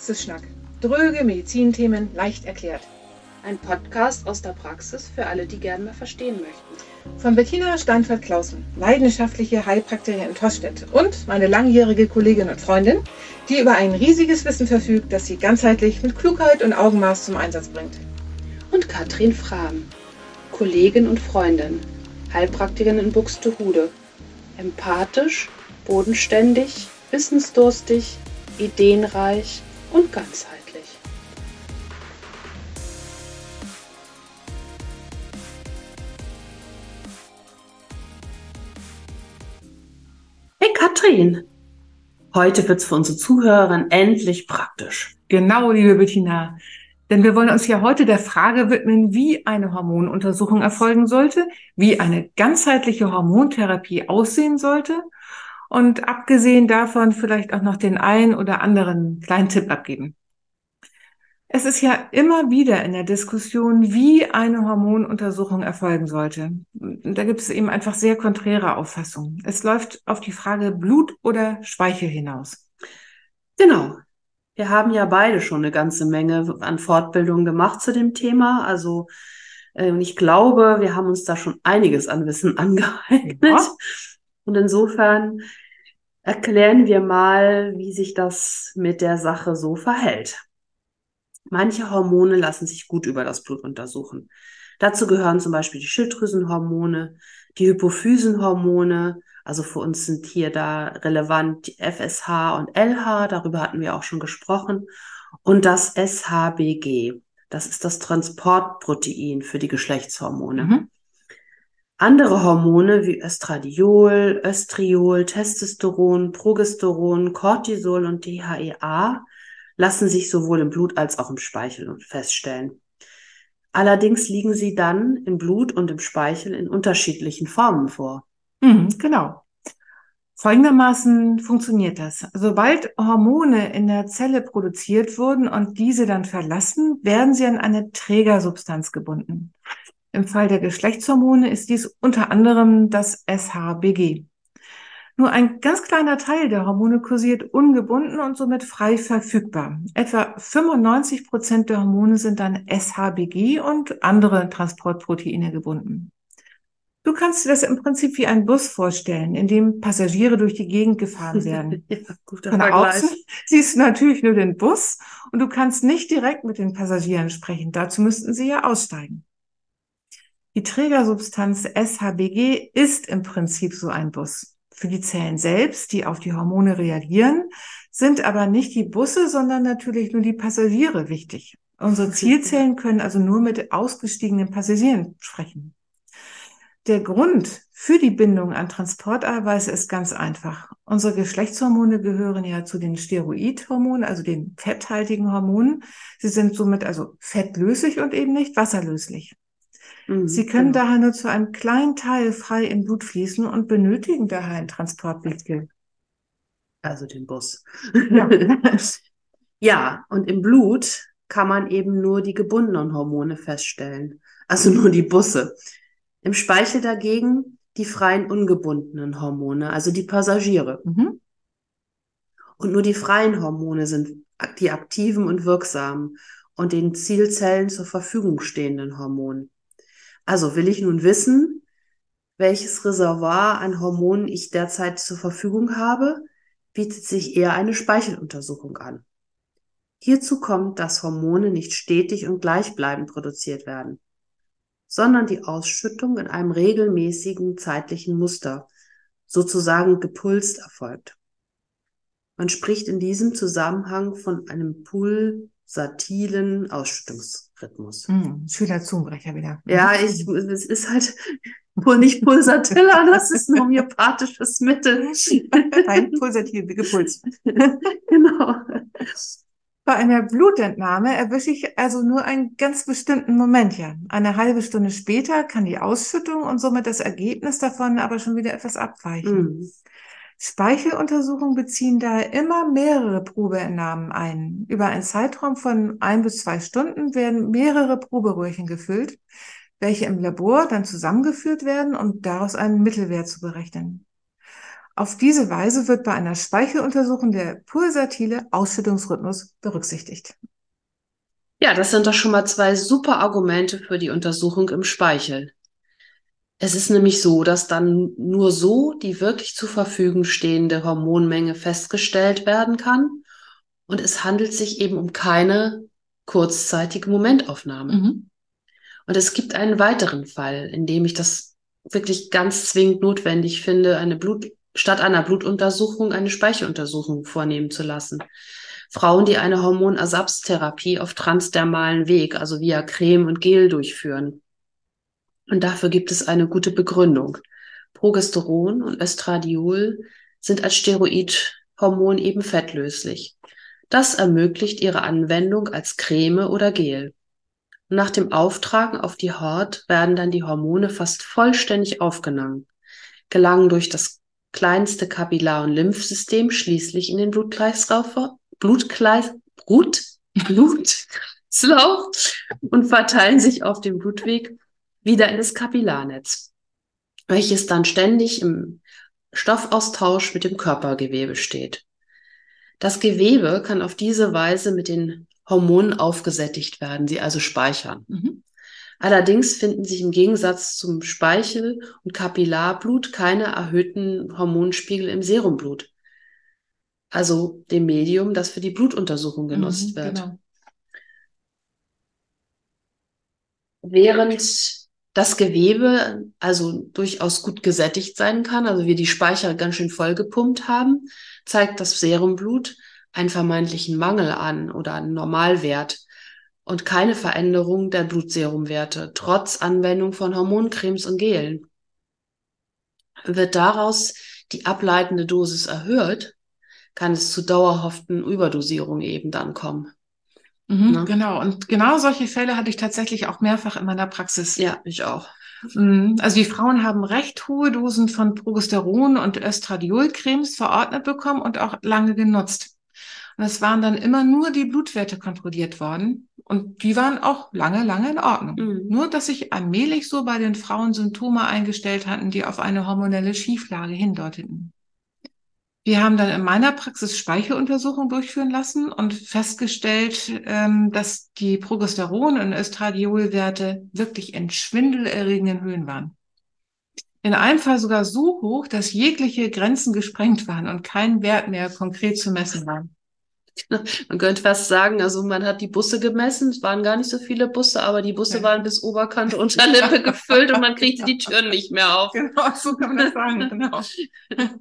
Praxisschnack. Dröge Medizinthemen leicht erklärt. Ein Podcast aus der Praxis für alle, die gerne mal verstehen möchten. Von Bettina Steinfeld-Klausen, leidenschaftliche Heilpraktikerin in Tostedt und meine langjährige Kollegin und Freundin, die über ein riesiges Wissen verfügt, das sie ganzheitlich mit Klugheit und Augenmaß zum Einsatz bringt. Und Katrin Frahm, Kollegin und Freundin, Heilpraktikerin in Buxtehude. Empathisch, bodenständig, wissensdurstig, ideenreich und ganzheitlich. Hey Katrin, heute wird's für unsere Zuhörerinnen endlich praktisch. Genau, liebe Bettina. Denn wir wollen uns ja heute der Frage widmen, wie eine Hormonuntersuchung erfolgen sollte, wie eine ganzheitliche Hormontherapie aussehen sollte und abgesehen davon vielleicht auch noch den einen oder anderen kleinen Tipp abgeben. Es ist ja immer wieder in der Diskussion, wie eine Hormonuntersuchung erfolgen sollte. Da gibt es eben einfach sehr konträre Auffassungen. Es läuft auf die Frage Blut oder Speichel hinaus. Genau. Wir haben ja beide schon eine ganze Menge an Fortbildungen gemacht zu dem Thema. Also äh, ich glaube, wir haben uns da schon einiges an Wissen angeeignet. Ja. Und insofern erklären wir mal, wie sich das mit der Sache so verhält. Manche Hormone lassen sich gut über das Blut untersuchen. Dazu gehören zum Beispiel die Schilddrüsenhormone, die Hypophysenhormone. Also für uns sind hier da relevant die FSH und LH, darüber hatten wir auch schon gesprochen. Und das SHBG, das ist das Transportprotein für die Geschlechtshormone. Mhm. Andere Hormone wie Östradiol, Östriol, Testosteron, Progesteron, Cortisol und DHEA lassen sich sowohl im Blut als auch im Speichel feststellen. Allerdings liegen sie dann im Blut und im Speichel in unterschiedlichen Formen vor. Mhm, genau. Folgendermaßen funktioniert das. Sobald Hormone in der Zelle produziert wurden und diese dann verlassen, werden sie an eine Trägersubstanz gebunden. Im Fall der Geschlechtshormone ist dies unter anderem das SHBG. Nur ein ganz kleiner Teil der Hormone kursiert ungebunden und somit frei verfügbar. Etwa 95 Prozent der Hormone sind dann SHBG und andere Transportproteine gebunden. Du kannst dir das im Prinzip wie ein Bus vorstellen, in dem Passagiere durch die Gegend gefahren werden. ja, guter Von außen siehst du natürlich nur den Bus und du kannst nicht direkt mit den Passagieren sprechen. Dazu müssten sie ja aussteigen. Die Trägersubstanz SHBG ist im Prinzip so ein Bus. Für die Zellen selbst, die auf die Hormone reagieren, sind aber nicht die Busse, sondern natürlich nur die Passagiere wichtig. Unsere Zielzellen können also nur mit ausgestiegenen Passagieren sprechen. Der Grund für die Bindung an Transporteiweiße ist ganz einfach. Unsere Geschlechtshormone gehören ja zu den Steroidhormonen, also den fetthaltigen Hormonen. Sie sind somit also fettlöslich und eben nicht wasserlöslich. Mhm, Sie können genau. daher nur zu einem kleinen Teil frei im Blut fließen und benötigen daher ein Transportvehikel. Also den Bus. Ja. ja, und im Blut kann man eben nur die gebundenen Hormone feststellen. Also nur die Busse. Im Speichel dagegen die freien ungebundenen Hormone, also die Passagiere. Mhm. Und nur die freien Hormone sind die aktiven und wirksamen und den Zielzellen zur Verfügung stehenden Hormone. Also will ich nun wissen, welches Reservoir an Hormonen ich derzeit zur Verfügung habe, bietet sich eher eine Speicheluntersuchung an. Hierzu kommt, dass Hormone nicht stetig und gleichbleibend produziert werden, sondern die Ausschüttung in einem regelmäßigen zeitlichen Muster, sozusagen gepulst erfolgt. Man spricht in diesem Zusammenhang von einem pulsatilen Ausschüttungs Rhythmus. Mm, schöner Zungenbrecher wieder. Ja, ich, es ist halt wohl nicht Pulsatilla, das ist ein homöopathisches Mittel. Ein pulsatil Puls. genau. Bei einer Blutentnahme erwische ich also nur einen ganz bestimmten Moment, ja. Eine halbe Stunde später kann die Ausschüttung und somit das Ergebnis davon aber schon wieder etwas abweichen. Mm. Speicheluntersuchungen beziehen daher immer mehrere Probeentnahmen ein. Über einen Zeitraum von ein bis zwei Stunden werden mehrere Proberöhrchen gefüllt, welche im Labor dann zusammengeführt werden, um daraus einen Mittelwert zu berechnen. Auf diese Weise wird bei einer Speicheluntersuchung der pulsatile Ausschüttungsrhythmus berücksichtigt. Ja, das sind doch schon mal zwei super Argumente für die Untersuchung im Speichel. Es ist nämlich so, dass dann nur so die wirklich zur Verfügung stehende Hormonmenge festgestellt werden kann. Und es handelt sich eben um keine kurzzeitige Momentaufnahme. Mhm. Und es gibt einen weiteren Fall, in dem ich das wirklich ganz zwingend notwendig finde, eine Blut, statt einer Blutuntersuchung eine Speicheluntersuchung vornehmen zu lassen. Frauen, die eine Hormonersatztherapie auf transdermalen Weg, also via Creme und Gel durchführen. Und dafür gibt es eine gute Begründung. Progesteron und Östradiol sind als Steroidhormon eben fettlöslich. Das ermöglicht ihre Anwendung als Creme oder Gel. Nach dem Auftragen auf die Haut werden dann die Hormone fast vollständig aufgenommen, gelangen durch das kleinste Kapillar- und Lymphsystem schließlich in den Blutkreislauf, Blutkreis, Blut, Blutkreislauf und verteilen sich auf dem Blutweg wieder in das Kapillarnetz, welches dann ständig im Stoffaustausch mit dem Körpergewebe steht. Das Gewebe kann auf diese Weise mit den Hormonen aufgesättigt werden, sie also speichern. Mhm. Allerdings finden sich im Gegensatz zum Speichel- und Kapillarblut keine erhöhten Hormonspiegel im Serumblut. Also dem Medium, das für die Blutuntersuchung mhm, genutzt mhm, wird. Genau. Während das Gewebe also durchaus gut gesättigt sein kann, also wir die Speicher ganz schön vollgepumpt haben, zeigt das Serumblut einen vermeintlichen Mangel an oder einen Normalwert und keine Veränderung der Blutserumwerte, trotz Anwendung von Hormoncremes und Gelen. Wird daraus die ableitende Dosis erhöht, kann es zu dauerhaften Überdosierungen eben dann kommen. Mhm, ne? Genau. Und genau solche Fälle hatte ich tatsächlich auch mehrfach in meiner Praxis. Ja, ich auch. Mhm. Also die Frauen haben recht hohe Dosen von Progesteron und Östradiolcremes verordnet bekommen und auch lange genutzt. Und es waren dann immer nur die Blutwerte kontrolliert worden. Und die waren auch lange, lange in Ordnung. Mhm. Nur, dass sich allmählich so bei den Frauen Symptome eingestellt hatten, die auf eine hormonelle Schieflage hindeuteten. Wir haben dann in meiner Praxis Speicheluntersuchungen durchführen lassen und festgestellt, ähm, dass die Progesteron- und Östradiolwerte wirklich in schwindelerregenden Höhen waren. In einem Fall sogar so hoch, dass jegliche Grenzen gesprengt waren und kein Wert mehr konkret zu messen war. Man könnte fast sagen, also man hat die Busse gemessen, es waren gar nicht so viele Busse, aber die Busse waren bis Oberkante Unterlippe gefüllt und man kriegte die Türen nicht mehr auf. Genau, so kann man das sagen, genau.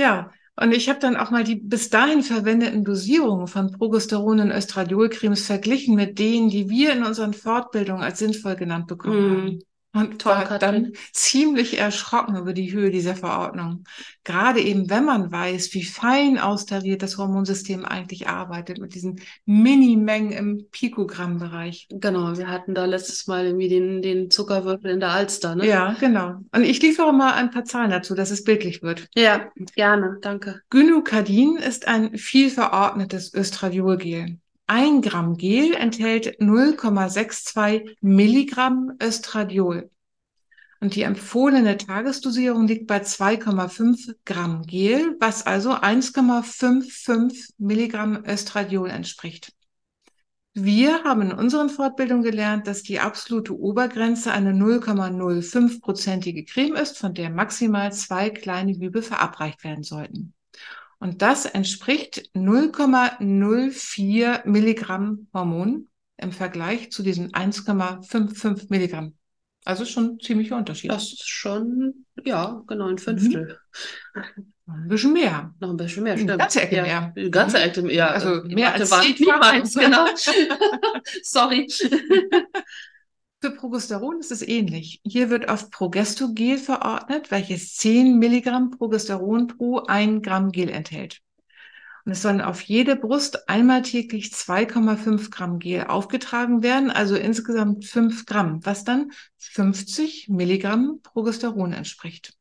Ja, und ich habe dann auch mal die bis dahin verwendeten Dosierungen von Progesteron und Östradiolcremes verglichen mit denen, die wir in unseren Fortbildungen als sinnvoll genannt bekommen mm. haben und war dann ziemlich erschrocken über die Höhe dieser Verordnung. Gerade eben, wenn man weiß, wie fein austariert das Hormonsystem eigentlich arbeitet mit diesen Minimengen im Pikogramm-Bereich. Genau, wir hatten da letztes Mal irgendwie den, den Zuckerwürfel in der Alster, ne? Ja, genau. Und ich liefere mal ein paar Zahlen dazu, dass es bildlich wird. Ja, gerne, danke. Gynokardin ist ein viel verordnetes Östradiolgel. Ein Gramm Gel enthält 0,62 Milligramm Östradiol. Und die empfohlene Tagesdosierung liegt bei 2,5 Gramm Gel, was also 1,55 Milligramm Östradiol entspricht. Wir haben in unseren Fortbildungen gelernt, dass die absolute Obergrenze eine 0,05-prozentige Creme ist, von der maximal zwei kleine Hübe verabreicht werden sollten. Und das entspricht 0,04 Milligramm Hormon im Vergleich zu diesen 1,55 Milligramm. Also schon ziemlicher Unterschied. Das ist schon, ja, genau ein Fünftel. Mhm. Ein bisschen mehr. Noch ein bisschen mehr, stimmt. Ganze Ecke ja, mehr. Ganze mhm. Ecke mehr. Also mehr als waren niemals, genau. Sorry. Für Progesteron ist es ähnlich. Hier wird auf Progestogel verordnet, welches 10 Milligramm Progesteron pro 1 Gramm Gel enthält. Und es sollen auf jede Brust einmal täglich 2,5 Gramm Gel aufgetragen werden, also insgesamt 5 Gramm, was dann 50 Milligramm Progesteron entspricht.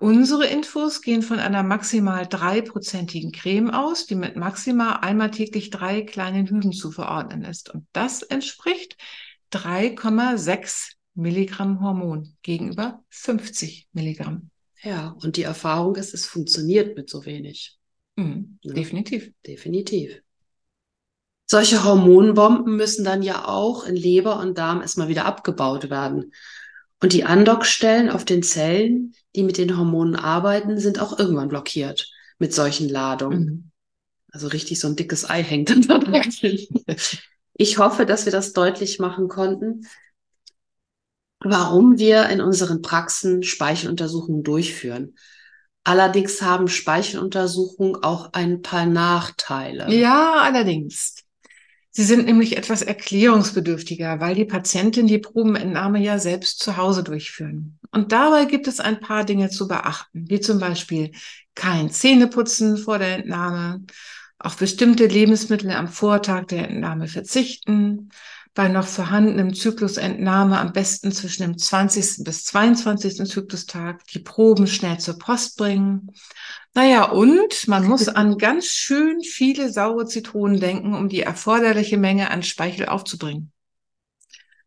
Unsere Infos gehen von einer maximal dreiprozentigen Creme aus, die mit maximal einmal täglich drei kleinen Hüben zu verordnen ist. Und das entspricht 3,6 Milligramm Hormon gegenüber 50 Milligramm. Ja, und die Erfahrung ist, es funktioniert mit so wenig. Mhm, Ja. Definitiv. Definitiv. Solche Hormonbomben müssen dann ja auch in Leber und Darm erstmal wieder abgebaut werden. Und die Andockstellen auf den Zellen, die mit den Hormonen arbeiten, sind auch irgendwann blockiert mit solchen Ladungen. Mhm. Also richtig so ein dickes Ei hängt dann da dran. Ich hoffe, dass wir das deutlich machen konnten, warum wir in unseren Praxen Speicheluntersuchungen durchführen. Allerdings haben Speicheluntersuchungen auch ein paar Nachteile. Ja, allerdings. Sie sind nämlich etwas erklärungsbedürftiger, weil die Patientin die Probenentnahme ja selbst zu Hause durchführen. Und dabei gibt es ein paar Dinge zu beachten, wie zum Beispiel kein Zähneputzen vor der Entnahme, auf bestimmte Lebensmittel am Vortag der Entnahme verzichten, bei noch vorhandenem Zyklusentnahme am besten zwischen dem 20. bis 22. Zyklustag die Proben schnell zur Post bringen. Naja, und man muss an ganz schön viele saure Zitronen denken, um die erforderliche Menge an Speichel aufzubringen.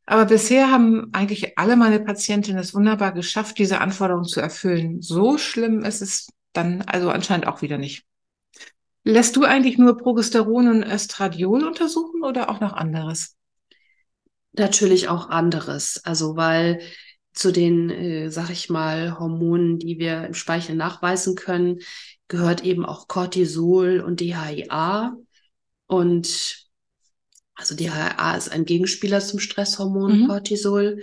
Aber bisher haben eigentlich alle meine Patientinnen es wunderbar geschafft, diese Anforderungen zu erfüllen. So schlimm ist es dann also anscheinend auch wieder nicht. Lässt du eigentlich nur Progesteron und Östradiol untersuchen oder auch noch anderes? Natürlich auch anderes. Also weil zu den, äh, sag ich mal, Hormonen, die wir im Speichel nachweisen können, gehört eben auch Cortisol und DHEA. Und also DHEA ist ein Gegenspieler zum Stresshormon Mhm. Cortisol.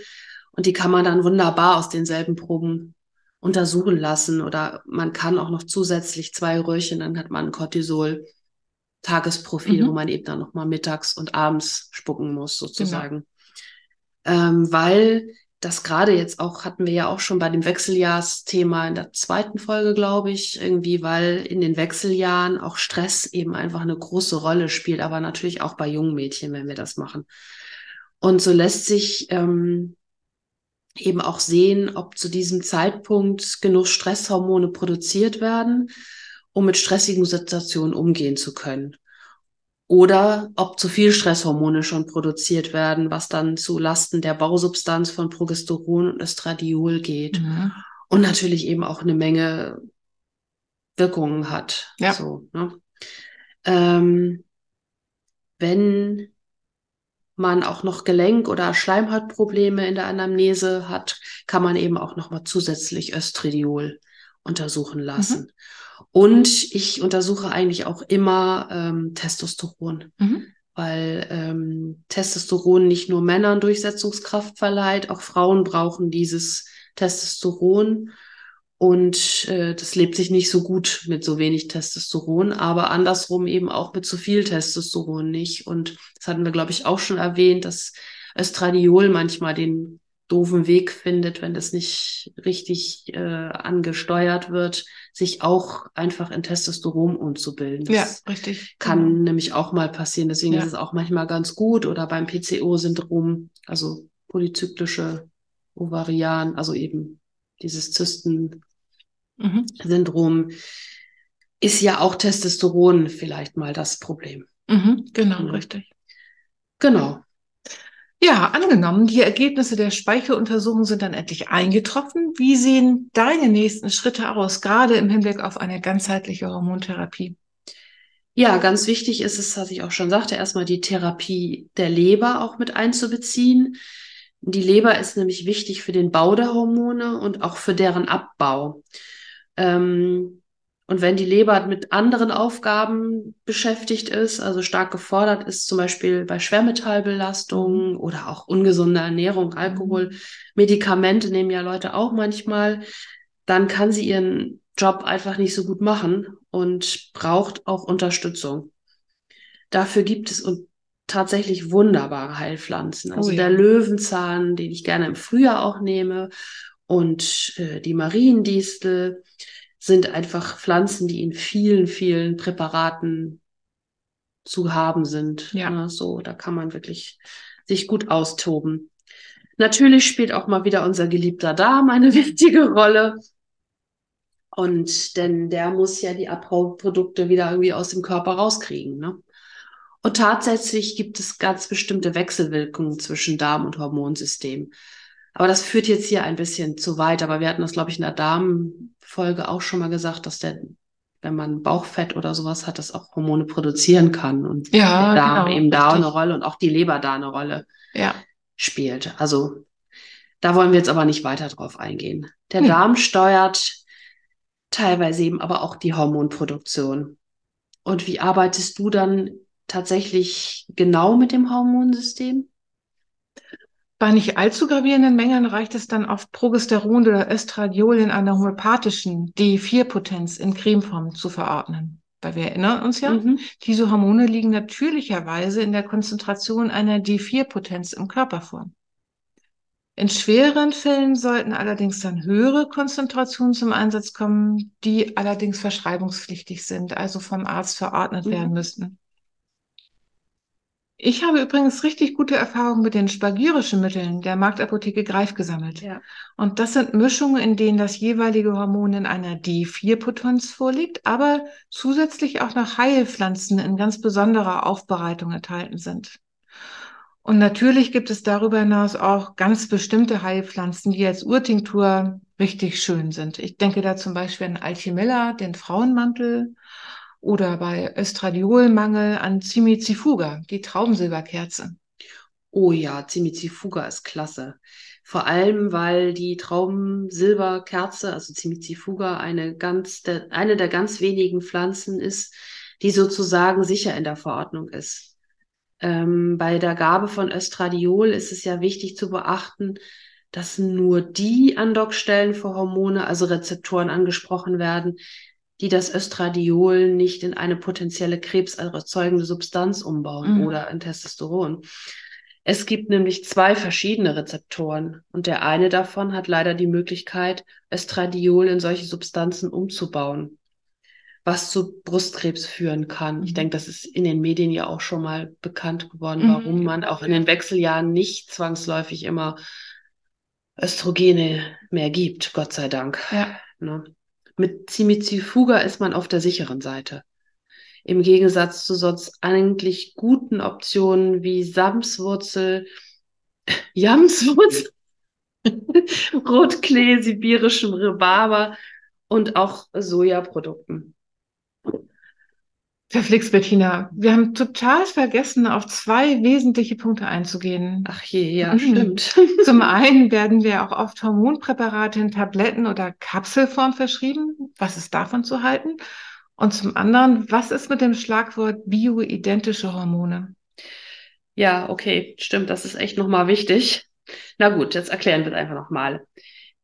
Und die kann man dann wunderbar aus denselben Proben untersuchen lassen. Oder man kann auch noch zusätzlich zwei Röhrchen, dann hat man ein Cortisol. Tagesprofil, Mhm. wo man eben dann nochmal mittags und abends spucken muss, sozusagen. Ähm, weil das gerade jetzt auch, hatten wir ja auch schon bei dem Wechseljahrsthema in der zweiten Folge, glaube ich, irgendwie, weil in den Wechseljahren auch Stress eben einfach eine große Rolle spielt, aber natürlich auch bei jungen Mädchen, wenn wir das machen. Und so lässt sich ähm, eben auch sehen, ob zu diesem Zeitpunkt genug Stresshormone produziert werden, um mit stressigen Situationen umgehen zu können. Oder ob zu viel Stresshormone schon produziert werden, was dann zu Lasten der Bausubstanz von Progesteron und Östradiol geht. Mhm. Und natürlich eben auch eine Menge Wirkungen hat. Ja. So, ne? ähm, wenn man auch noch Gelenk- oder Schleimhautprobleme in der Anamnese hat, kann man eben auch nochmal zusätzlich Östradiol untersuchen lassen. Und ich untersuche eigentlich auch immer ähm, Testosteron, Mhm. weil ähm, Testosteron nicht nur Männern Durchsetzungskraft verleiht, auch Frauen brauchen dieses Testosteron. Und äh, das lebt sich nicht so gut mit so wenig Testosteron, aber andersrum eben auch mit zu viel Testosteron nicht. Und das hatten wir, glaube ich, auch schon erwähnt, dass Östradiol manchmal den doofen Weg findet, wenn das nicht richtig äh, angesteuert wird, sich auch einfach in Testosteron umzubilden. Ja, Das richtig. kann Genau. nämlich auch mal passieren. Deswegen Ja. ist es auch manchmal ganz gut oder beim PCO-Syndrom, also polyzyklische Ovarian, also eben dieses Zysten-Syndrom, Mhm. ist ja auch Testosteron vielleicht mal das Problem. Mhm. Genau, Ja. richtig. Genau. Ja, angenommen, die Ergebnisse der Speicheluntersuchung sind dann endlich eingetroffen. Wie sehen deine nächsten Schritte aus, gerade im Hinblick auf eine ganzheitliche Hormontherapie? Ja, ganz wichtig ist es, was ich auch schon sagte, erstmal die Therapie der Leber auch mit einzubeziehen. Die Leber ist nämlich wichtig für den Bau der Hormone und auch für deren Abbau. Ähm, und wenn die Leber mit anderen Aufgaben beschäftigt ist, also stark gefordert ist, zum Beispiel bei Schwermetallbelastung oder auch ungesunder Ernährung, Alkohol, Medikamente nehmen ja Leute auch manchmal, dann kann sie ihren Job einfach nicht so gut machen und braucht auch Unterstützung. Dafür gibt es tatsächlich wunderbare Heilpflanzen. Also Oh ja. der Löwenzahn, den ich gerne im Frühjahr auch nehme, und äh, die Mariendistel sind einfach Pflanzen, die in vielen, vielen Präparaten zu haben sind. Ja. Ne, so, da kann man wirklich sich gut austoben. Natürlich spielt auch mal wieder unser geliebter Darm eine wichtige Rolle. Und denn der muss ja die Abbauprodukte wieder irgendwie aus dem Körper rauskriegen. Ne? Und tatsächlich gibt es ganz bestimmte Wechselwirkungen zwischen Darm und Hormonsystem. Aber das führt jetzt hier ein bisschen zu weit. Aber wir hatten das, glaube ich, in der Folge auch schon mal gesagt, dass der, wenn man Bauchfett oder sowas hat, das auch Hormone produzieren kann und Ja, der Darm genau, eben da richtig. eine Rolle und auch die Leber da eine Rolle Ja. spielt. Also da wollen wir jetzt aber nicht weiter drauf eingehen. Der Nee. Darm steuert teilweise eben aber auch die Hormonproduktion. Und wie arbeitest du dann tatsächlich genau mit dem Hormonsystem? Bei nicht allzu gravierenden Mengen reicht es dann oft Progesteron oder Östradiol in einer homöopathischen D4-Potenz in Cremeform zu verordnen. Weil wir erinnern uns ja, Mhm. diese Hormone liegen natürlicherweise in der Konzentration einer D4-Potenz im Körper vor. In schwereren Fällen sollten allerdings dann höhere Konzentrationen zum Einsatz kommen, die allerdings verschreibungspflichtig sind, also vom Arzt verordnet Mhm. werden müssten. Ich habe übrigens richtig gute Erfahrungen mit den spagyrischen Mitteln der Marktapotheke Greif gesammelt. Ja. Und das sind Mischungen, in denen das jeweilige Hormon in einer D4-Potenz vorliegt, aber zusätzlich auch noch Heilpflanzen in ganz besonderer Aufbereitung enthalten sind. Und natürlich gibt es darüber hinaus auch ganz bestimmte Heilpflanzen, die als Urtinktur richtig schön sind. Ich denke da zum Beispiel an Alchimilla, den Frauenmantel, oder bei Östradiolmangel an Cimicifuga, die Traubensilberkerze. Oh ja, Cimicifuga ist klasse. Vor allem, weil die Traubensilberkerze, also Cimicifuga, eine ganz, der, eine der ganz wenigen Pflanzen ist, die sozusagen sicher in der Verordnung ist. Ähm, bei der Gabe von Östradiol ist es ja wichtig zu beachten, dass nur die Andockstellen für Hormone, also Rezeptoren angesprochen werden, die das Östradiol nicht in eine potenzielle krebserzeugende Substanz umbauen Mhm. oder in Testosteron. Es gibt nämlich zwei verschiedene Rezeptoren und der eine davon hat leider die Möglichkeit, Östradiol in solche Substanzen umzubauen, was zu Brustkrebs führen kann. Ich Mhm. denke, das ist in den Medien ja auch schon mal bekannt geworden, Mhm, warum man auch in den Wechseljahren nicht zwangsläufig immer Östrogene mehr gibt, Gott sei Dank. Ja. Ne? Mit Cimicifuga ist man auf der sicheren Seite. Im Gegensatz zu sonst eigentlich guten Optionen wie Samswurzel, Jamswurzel, Rotklee, sibirischem Rhabarber und auch Sojaprodukten. Verflixt, Bettina. Wir haben total vergessen, auf zwei wesentliche Punkte einzugehen. Ach je, ja, Mhm. stimmt. Zum einen werden wir auch oft Hormonpräparate in Tabletten- oder Kapselform verschrieben. Was ist davon zu halten? Und zum anderen, was ist mit dem Schlagwort bioidentische Hormone? Ja, okay, stimmt, das ist echt nochmal wichtig. Na gut, jetzt erklären wir es einfach nochmal.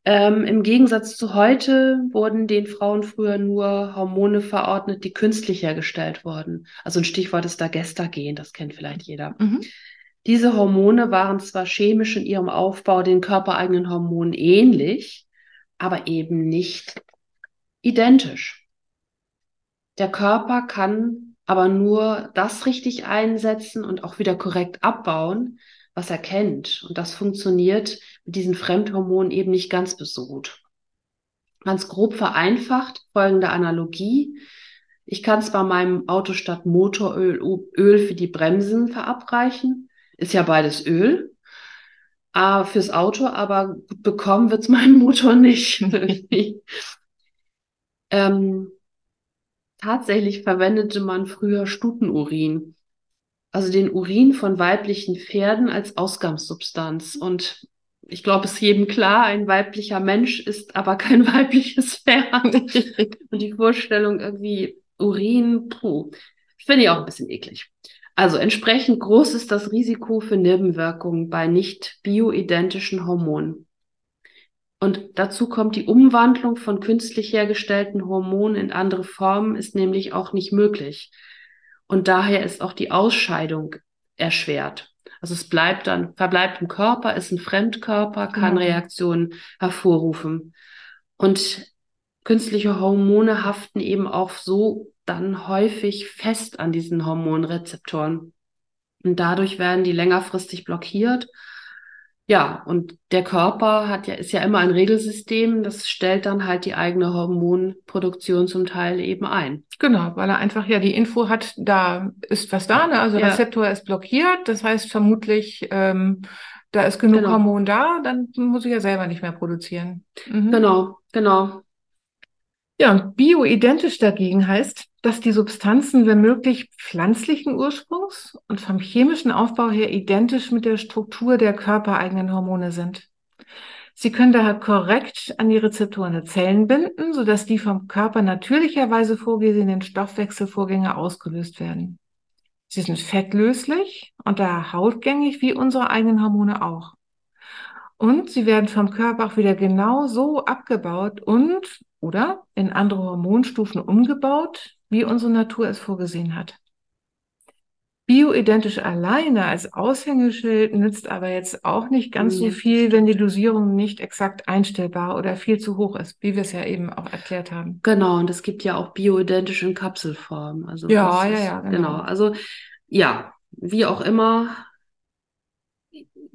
Ähm, Im Gegensatz zu heute wurden den Frauen früher nur Hormone verordnet, die künstlich hergestellt wurden. Also ein Stichwort ist da Gestagen, das kennt vielleicht jeder. Mhm. Diese Hormone waren zwar chemisch in ihrem Aufbau den körpereigenen Hormonen ähnlich, aber eben nicht identisch. Der Körper kann aber nur das richtig einsetzen und auch wieder korrekt abbauen, was er kennt. Und das funktioniert mit diesen Fremdhormonen eben nicht ganz so gut. Ganz grob vereinfacht folgende Analogie. Ich kann zwar meinem Auto statt Motoröl Öl für die Bremsen verabreichen, ist ja beides Öl, äh, fürs Auto, aber bekommen wird's meinen Motor nicht. ähm, tatsächlich verwendete man früher Stutenurin, also den Urin von weiblichen Pferden als Ausgangssubstanz. Und ich glaube, es ist jedem klar, ein weiblicher Mensch ist aber kein weibliches Pferd. Und die Vorstellung irgendwie Urin, puh, finde ich auch ein bisschen eklig. Also entsprechend groß ist das Risiko für Nebenwirkungen bei nicht bioidentischen Hormonen. Und dazu kommt die Umwandlung von künstlich hergestellten Hormonen in andere Formen ist nämlich auch nicht möglich. Und daher ist auch die Ausscheidung erschwert. Also es bleibt dann, verbleibt im Körper, ist ein Fremdkörper, kann Genau. Reaktionen hervorrufen. Und künstliche Hormone haften eben auch so dann häufig fest an diesen Hormonrezeptoren. Und dadurch werden die längerfristig blockiert. Ja, und der Körper hat ja, ist ja immer ein Regelsystem, das stellt dann halt die eigene Hormonproduktion zum Teil eben ein. Genau, weil er einfach ja die Info hat, da ist was da, ne? Also Ja. Rezeptor ist blockiert, das heißt vermutlich, ähm, da ist genug Genau. Hormon da, dann muss ich ja selber nicht mehr produzieren. Mhm. Genau, genau. Ja, und bioidentisch dagegen heißt, dass die Substanzen, wenn möglich, pflanzlichen Ursprungs und vom chemischen Aufbau her identisch mit der Struktur der körpereigenen Hormone sind. Sie können daher korrekt an die Rezeptoren der Zellen binden, sodass die vom Körper natürlicherweise vorgesehenen Stoffwechselvorgänge ausgelöst werden. Sie sind fettlöslich und daher hautgängig wie unsere eigenen Hormone auch. Und sie werden vom Körper auch wieder genau so abgebaut und oder in andere Hormonstufen umgebaut, wie unsere Natur es vorgesehen hat. Bioidentisch alleine als Aushängeschild nützt aber jetzt auch nicht ganz so viel, wenn die Dosierung nicht exakt einstellbar oder viel zu hoch ist, wie wir es ja eben auch erklärt haben. Genau, und es gibt ja auch bioidentisch in Kapselform. Also Ja, ja, ja, genau. Genau, also ja, wie auch immer,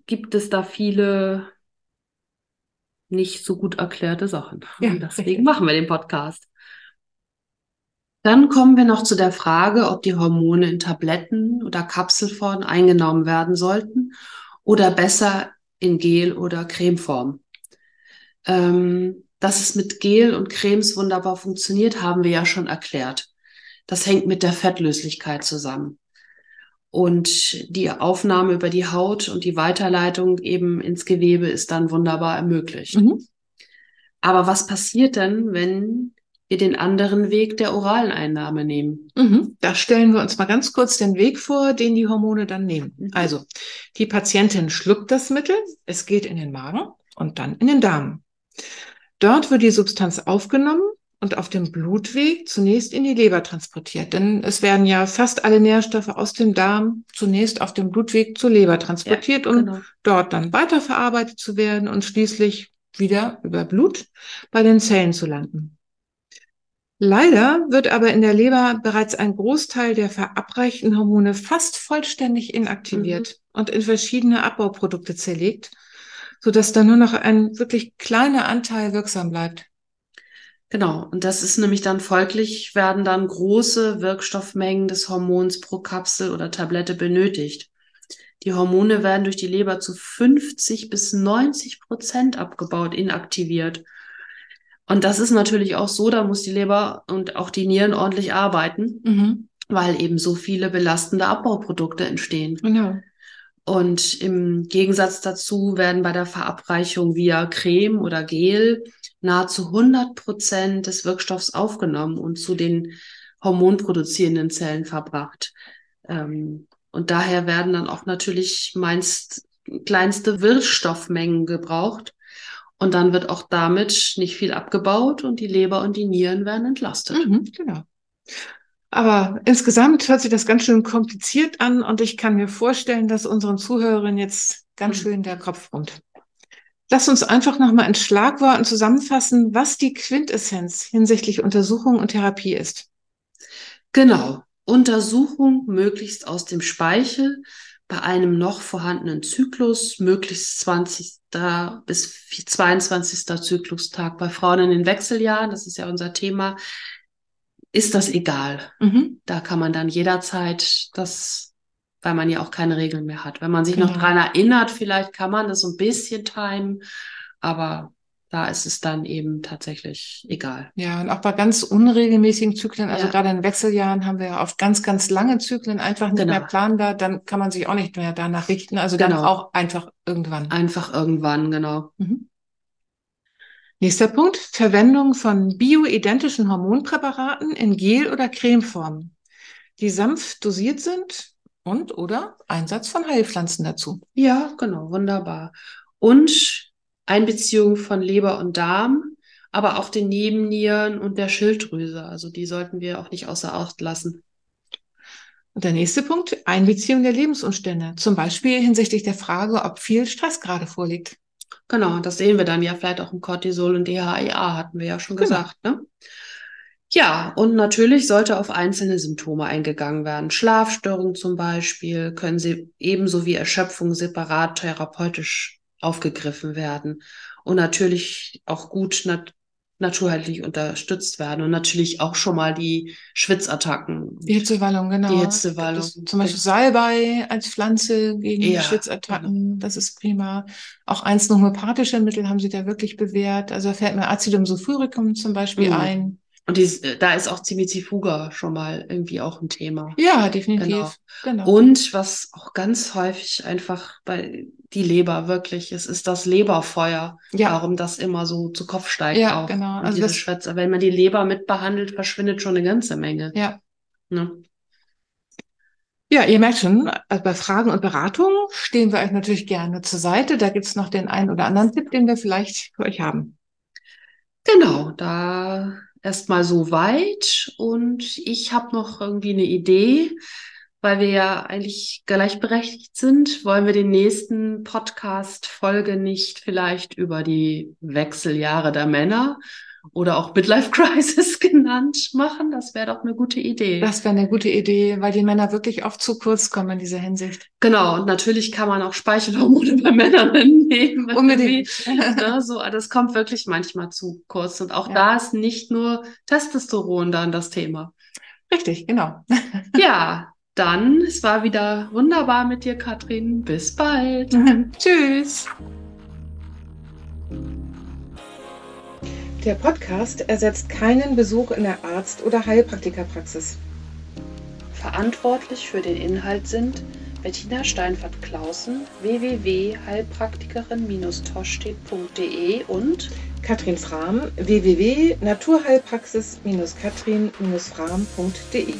gibt es da viele nicht so gut erklärte Sachen. Ja, Und deswegen richtig. machen wir den Podcast. Dann kommen wir noch zu der Frage, ob die Hormone in Tabletten oder Kapselform eingenommen werden sollten oder besser in Gel- oder Cremeform. Ähm, dass es mit Gel und Cremes wunderbar funktioniert, haben wir ja schon erklärt. Das hängt mit der Fettlöslichkeit zusammen. Und die Aufnahme über die Haut und die Weiterleitung eben ins Gewebe ist dann wunderbar ermöglicht. Mhm. Aber was passiert denn, wenn wir den anderen Weg der oralen Einnahme nehmen? Mhm. Da stellen wir uns mal ganz kurz den Weg vor, den die Hormone dann nehmen. Mhm. Also, die Patientin schluckt das Mittel, es geht in den Magen und dann in den Darm. Dort wird die Substanz aufgenommen und auf dem Blutweg zunächst in die Leber transportiert. Denn es werden ja fast alle Nährstoffe aus dem Darm zunächst auf dem Blutweg zur Leber transportiert, um Genau. dort dann weiterverarbeitet zu werden und schließlich wieder über Blut bei den Zellen zu landen. Leider wird aber in der Leber bereits ein Großteil der verabreichten Hormone fast vollständig inaktiviert und in verschiedene Abbauprodukte zerlegt, sodass da nur noch ein wirklich kleiner Anteil wirksam bleibt. Genau. Und das ist nämlich dann folglich, werden dann große Wirkstoffmengen des Hormons pro Kapsel oder Tablette benötigt. Die Hormone werden durch die Leber zu 50 bis 90 Prozent abgebaut, inaktiviert. Und das ist natürlich auch so, da muss die Leber und auch die Nieren ordentlich arbeiten, Mhm. weil eben so viele belastende Abbauprodukte entstehen. Genau. Und im Gegensatz dazu werden bei der Verabreichung via Creme oder Gel nahezu 100 Prozent des Wirkstoffs aufgenommen und zu den hormonproduzierenden Zellen verbracht. Ähm, und daher werden dann auch natürlich meist kleinste Wirkstoffmengen gebraucht. Und dann wird auch damit nicht viel abgebaut und die Leber und die Nieren werden entlastet. Mhm, genau. Aber insgesamt hört sich das ganz schön kompliziert an und ich kann mir vorstellen, dass unseren Zuhörern jetzt ganz Mhm. schön der Kopf brummt. Lass uns einfach nochmal in Schlagworten zusammenfassen, was die Quintessenz hinsichtlich Untersuchung und Therapie ist. Genau. Untersuchung möglichst aus dem Speichel bei einem noch vorhandenen Zyklus, möglichst 20. bis 22. Zyklustag. Bei Frauen in den Wechseljahren, das ist ja unser Thema, ist das egal. Mhm. Da kann man dann jederzeit das, weil man ja auch keine Regeln mehr hat. Wenn man sich noch Genau. dran erinnert, vielleicht kann man das so ein bisschen timen, aber da ist es dann eben tatsächlich egal. Ja, und auch bei ganz unregelmäßigen Zyklen, also Ja. gerade in Wechseljahren haben wir ja oft ganz, ganz lange Zyklen einfach nicht Genau. mehr planbar, dann kann man sich auch nicht mehr danach richten. Also dann Genau. auch einfach irgendwann. Einfach irgendwann, genau. Mhm. Nächster Punkt, Verwendung von bioidentischen Hormonpräparaten in Gel- oder Cremeform, die sanft dosiert sind und oder Einsatz von Heilpflanzen dazu. Ja, genau, wunderbar. Und Einbeziehung von Leber und Darm, aber auch den Nebennieren und der Schilddrüse. Also die sollten wir auch nicht außer Acht lassen. Und der nächste Punkt, Einbeziehung der Lebensumstände, zum Beispiel hinsichtlich der Frage, ob viel Stress gerade vorliegt. Genau, das sehen wir dann ja vielleicht auch im Cortisol und DHEA, hatten wir ja schon Genau. gesagt, ne? Ja, und natürlich sollte auf einzelne Symptome eingegangen werden. Schlafstörungen zum Beispiel können sie ebenso wie Erschöpfung separat therapeutisch aufgegriffen werden und natürlich auch gut nat naturheitlich unterstützt werden und natürlich auch schon mal die Schwitzattacken. Die Hitzewallung, genau. Die Hitzewallung. Zum Beispiel Salbei als Pflanze gegen Ja, genau. Schwitzattacken, das ist prima. Auch einzelne homöopathische Mittel haben sie da wirklich bewährt. Also da fällt mir Acidum sulfuricum zum Beispiel Mhm. ein. Und die, da ist auch Zimizifuga schon mal irgendwie auch ein Thema. Ja, definitiv. Genau. Genau. Und was auch ganz häufig einfach bei die Leber wirklich, es ist das Leberfeuer, Ja. warum das immer so zu Kopf steigt Ja, auch. genau. Also diese das- Schwätze. Wenn man die Leber mitbehandelt, verschwindet schon eine ganze Menge. Ja. Ne? Ja, ihr merkt schon, also bei Fragen und Beratungen stehen wir euch natürlich gerne zur Seite. Da gibt's noch den einen oder anderen Tipp, den wir vielleicht für euch haben. Genau, da erstmal so weit. Und ich habe noch irgendwie eine Idee, weil wir ja eigentlich gleichberechtigt sind. Wollen wir den nächsten Podcast-Folge nicht vielleicht über die Wechseljahre der Männer oder auch Midlife Crisis genannt machen? Das wäre doch eine gute Idee. Das wäre eine gute Idee, weil die Männer wirklich oft zu kurz kommen in dieser Hinsicht. Genau, und natürlich kann man auch Speichelhormone bei Männern nehmen. Unbedingt. Ne, so, das kommt wirklich manchmal zu kurz. Und auch Ja. da ist nicht nur Testosteron dann das Thema. Richtig, genau. Ja, dann, es war wieder wunderbar mit dir, Katrin. Bis bald. Tschüss. Der Podcast ersetzt keinen Besuch in der Arzt- oder Heilpraktikerpraxis. Verantwortlich für den Inhalt sind Bettina Steinfert-Klausen, www.heilpraktikerin-toschstedt.de und Katrin Frahm, www.naturheilpraxis-katrin-frahm.de.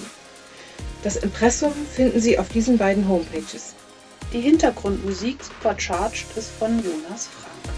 Das Impressum finden Sie auf diesen beiden Homepages. die Hintergrundmusik Supercharged ist von Jonas Frank.